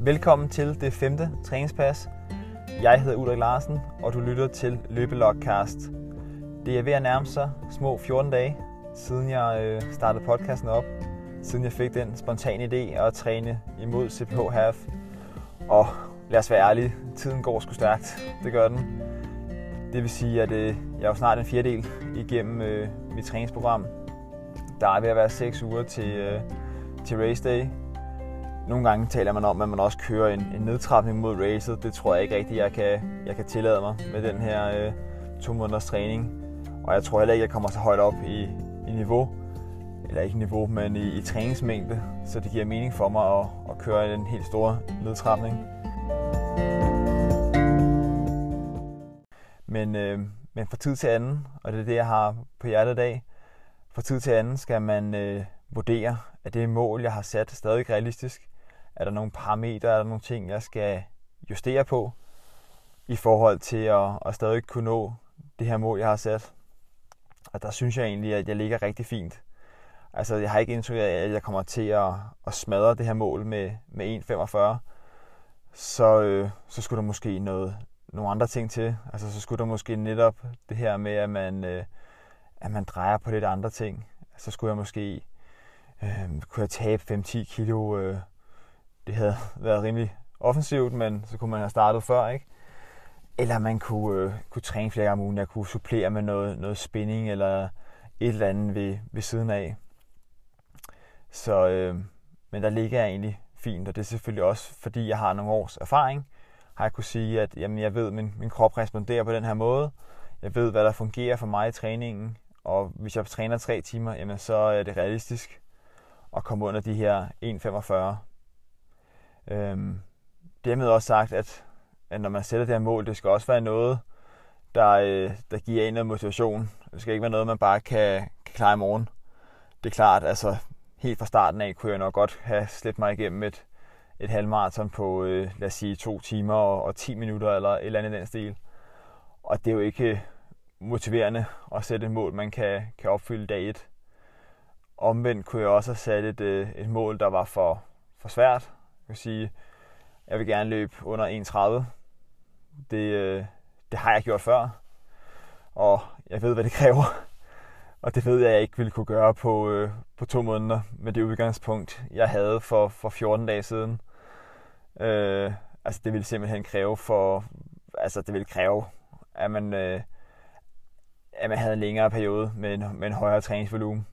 Velkommen til det femte træningspas. Jeg hedder Ulrik Larsen, og du lytter til Løbelogcast. Det er ved at nærme sig små 14 dage, siden jeg øh, startede podcasten op. Siden jeg fik den spontane idé at træne imod CPH Half. Og lad os være ærlige, tiden går sgu stærkt. Det gør den. Det vil sige, at øh, jeg er jo snart en fjerdedel igennem øh, mit træningsprogram. Der er ved at være 6 uger til, til race day. Nogle gange taler man om, at man også kører en, en nedtrapning mod racet. Det tror jeg ikke rigtigt, jeg kan, jeg kan tillade mig med den her øh, to måneders træning. Og jeg tror heller ikke, jeg kommer så højt op i, i niveau. Eller ikke niveau, men i, i træningsmængde. Så det giver mening for mig at, at køre en helt stor nedtrapning. Men, øh, men fra tid til anden, og det er det, jeg har på hjertet i dag, fra tid til anden skal man øh, vurdere, at det mål, jeg har sat, stadig realistisk. Er der nogle parametre, er der nogle ting, jeg skal justere på, i forhold til at, at stadig kunne nå det her mål, jeg har sat. Og der synes jeg egentlig, at jeg ligger rigtig fint. Altså, jeg har ikke indtryk af, at jeg kommer til at, at smadre det her mål med, med 1,45. Så, øh, så skulle der måske noget, nogle andre ting til. Altså, så skulle der måske netop det her med, at man, øh, at man drejer på lidt andre ting. Så skulle jeg måske øh, kunne jeg tabe 5-10 kilo. Øh, det havde været rimelig offensivt, men så kunne man have startet før, ikke? Eller man kunne, øh, kunne træne flere gange om ugen. Jeg kunne supplere med noget, noget spinning eller et eller andet ved, ved siden af. Så, øh, men der ligger jeg egentlig fint, og det er selvfølgelig også, fordi jeg har nogle års erfaring, har jeg kunne sige, at jamen, jeg ved, at min, min krop responderer på den her måde. Jeg ved, hvad der fungerer for mig i træningen, og hvis jeg træner tre timer, jamen, så er det realistisk at komme under de her 1,45. Øhm, dermed også sagt, at, at når man sætter det her mål, det skal også være noget, der, øh, der giver en noget motivation. Det skal ikke være noget, man bare kan, kan klare i morgen. Det er klart, altså helt fra starten af kunne jeg nok godt have slæbt mig igennem et, et halvmarathon på, øh, lad os sige, to timer og, og 10 minutter eller et eller andet i den stil. Og det er jo ikke øh, motiverende at sætte et mål, man kan, kan opfylde dag et. Omvendt kunne jeg også have sat et, øh, et mål, der var for, for svært. Jeg vil sige, jeg vil gerne løbe under 1.30. Det, øh, det har jeg gjort før, og jeg ved, hvad det kræver. Og det ved jeg, jeg ikke ville kunne gøre på, øh, på to måneder med det udgangspunkt, jeg havde for, for 14 dage siden. Øh, altså det ville simpelthen kræve for, altså det ville kræve, at man, øh, at man havde en længere periode med en, med en højere træningsvolumen.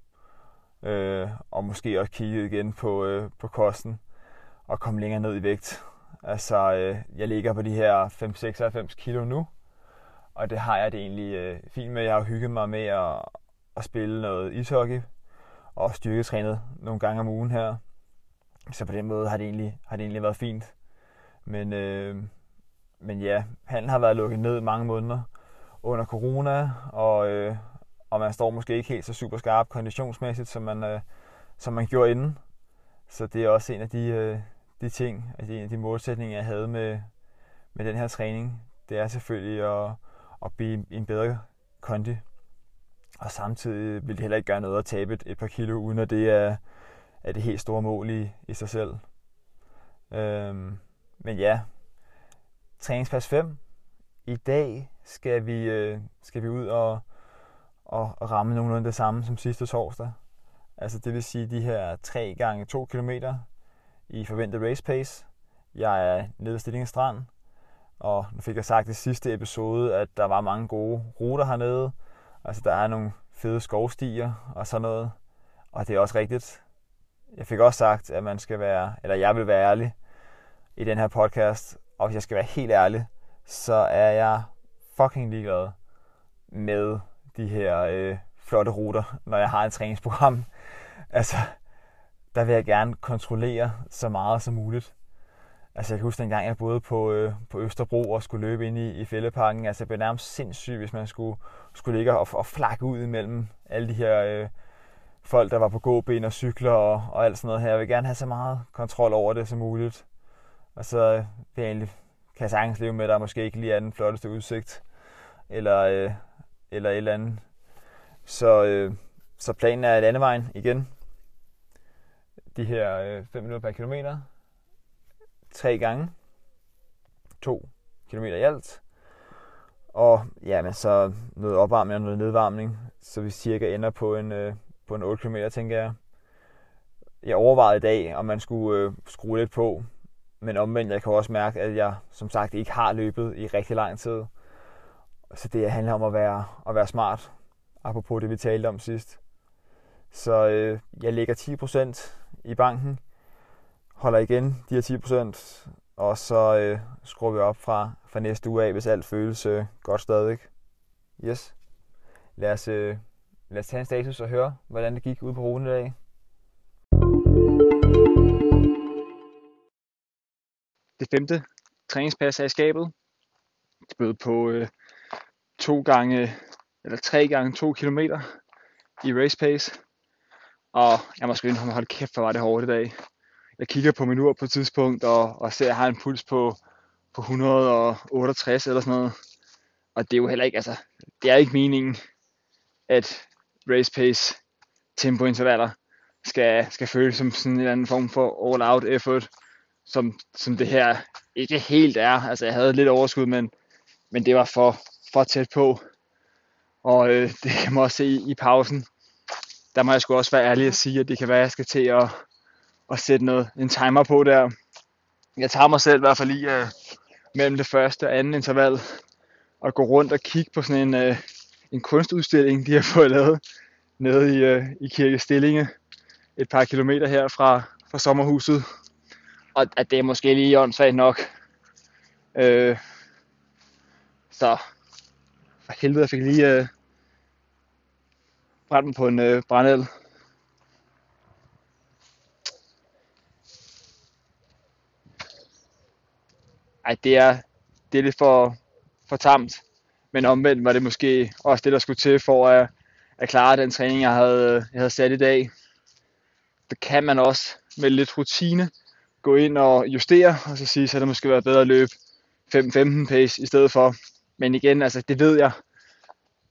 Øh, og måske også kigge igen på, øh, på kosten og komme længere ned i vægt. Altså, øh, jeg ligger på de her 5-96 kilo nu, og det har jeg det egentlig øh, fint med. Jeg har hygget mig med at, at spille noget ishockey og styrketrænet nogle gange om ugen her. Så på den måde har det egentlig, har det egentlig været fint. Men, øh, men ja, handlen har været lukket ned mange måneder under corona, og, øh, og man står måske ikke helt så super skarp konditionsmæssigt, som man, øh, som man gjorde inden. Så det er også en af de, øh, de ting, altså en af de målsætninger, jeg havde med, med den her træning. Det er selvfølgelig at, at blive en bedre kondi. Og samtidig vil det heller ikke gøre noget at tabe et, et par kilo, uden at det er, er det helt store mål i, i sig selv. Øhm, men ja, træningspas 5. I dag skal vi, øh, skal vi ud og, og, og ramme nogenlunde det samme som sidste torsdag. Altså det vil sige de her 3 gange 2 km i forventet race pace. Jeg er nede ved Stillingestrand, og nu fik jeg sagt i sidste episode, at der var mange gode ruter hernede. Altså der er nogle fede skovstier og sådan noget. Og det er også rigtigt. Jeg fik også sagt, at man skal være, eller jeg vil være ærlig i den her podcast. Og hvis jeg skal være helt ærlig, så er jeg fucking ligeglad med de her øh, flotte ruter, når jeg har et træningsprogram. Altså, der vil jeg gerne kontrollere så meget som muligt. Altså jeg kan huske dengang, jeg boede på, øh, på Østerbro og skulle løbe ind i, i fældeparken. Altså det blev nærmest sindssygt, hvis man skulle, skulle ligge og, og flakke ud imellem alle de her øh, folk, der var på gåben og cykler og, og alt sådan noget her. Jeg vil gerne have så meget kontrol over det som muligt. Og så øh, vil jeg egentlig, kan jeg sagtens leve med, at der måske ikke lige er den flotteste udsigt. Eller, øh, eller et eller andet. Så, øh, så planen er landevejen igen. De her øh, 5 minutter per kilometer tre gange. To kilometer i alt. Og ja, men så noget opvarmning og noget nedvarmning, så vi cirka ender på en, øh, på en 8 km, tænker jeg. Jeg overvejede i dag, om man skulle øh, skrue lidt på, men omvendt, jeg kan også mærke, at jeg som sagt ikke har løbet i rigtig lang tid. Så det handler om at være, at være smart, apropos det, vi talte om sidst. Så øh, jeg lægger 10% i banken, holder igen de her 10%, og så øh, skruer vi op fra, fra næste uge af, hvis alt føles øh, godt stadig. Yes. Lad os, øh, lad os tage en status og høre, hvordan det gik ud på ruten i dag. Det femte træningspas er i skabet. Det bød på øh, to gange, eller tre gange to kilometer i race pace. Og jeg må sgu indrømme, hold kæft, hvor var det hårdt i dag. Jeg kigger på min ur på et tidspunkt, og, og ser, at jeg har en puls på, på 168 eller sådan noget. Og det er jo heller ikke, altså, det er ikke meningen, at race pace tempointervaller skal, skal føles som sådan en eller anden form for all-out effort, som, som det her ikke helt er. Altså, jeg havde lidt overskud, men, men det var for, for tæt på. Og øh, det kan man også se i, i pausen. Der må jeg sgu også være ærlig at sige, at det kan være, at jeg skal til at, at sætte noget, en timer på der. Jeg tager mig selv i hvert fald lige uh, øh, mellem det første og andet interval og gå rundt og kigge på sådan en, uh, en kunstudstilling, de har fået lavet nede i, uh, i Kirke Stillinge, et par kilometer her fra, fra sommerhuset. Og at det er måske lige åndssvagt nok. Uh, så for helvede, jeg fik lige uh, brænde dem på en øh, brændel. ej, det er, det er lidt for, for tamt. Men omvendt var det måske også det, der skulle til for at, at klare den træning, jeg havde, jeg havde sat i dag. Det kan man også med lidt rutine gå ind og justere, og så sige, så det måske være bedre at løbe 5-15 pace i stedet for. Men igen, altså det ved jeg,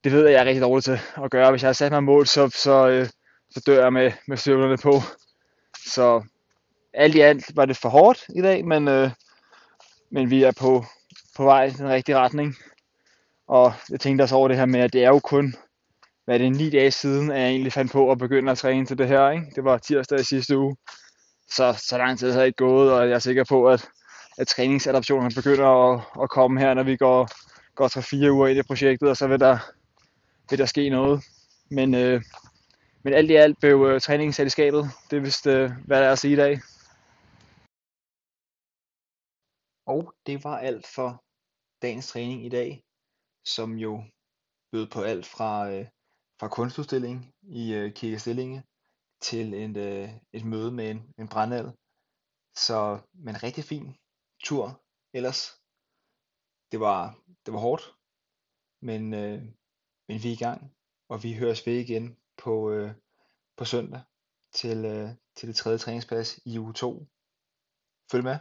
det ved jeg, jeg er rigtig dårlig til at gøre. Hvis jeg har sat mig mål, så, så, øh, så dør jeg med, med støvlerne på. Så alt i alt var det for hårdt i dag, men, øh, men vi er på, på vej i den rigtige retning. Og jeg tænkte også over det her med, at det er jo kun, hvad det er 9 dage siden, at jeg egentlig fandt på at begynde at træne til det her. Ikke? Det var tirsdag i sidste uge. Så, så lang tid har jeg ikke gået, og jeg er sikker på, at, at træningsadaptionerne begynder at, at komme her, når vi går, går 3-4 uger ind i projektet, og så vil der, vil der ske noget. Men, øh, men alt i alt blev øh, træningen sat i skabet. Det er vist, øh, hvad der er at sige i dag. Og det var alt for dagens træning i dag, som jo bød på alt fra, øh, fra kunstudstilling i øh, Kirkestillinge til en, øh, et møde med en, en brandal. Så men rigtig fin tur ellers. Det var, det var hårdt, men, øh, men vi er i gang, og vi høres ved igen på, øh, på søndag til, øh, til det tredje træningspas i uge 2. Følg med.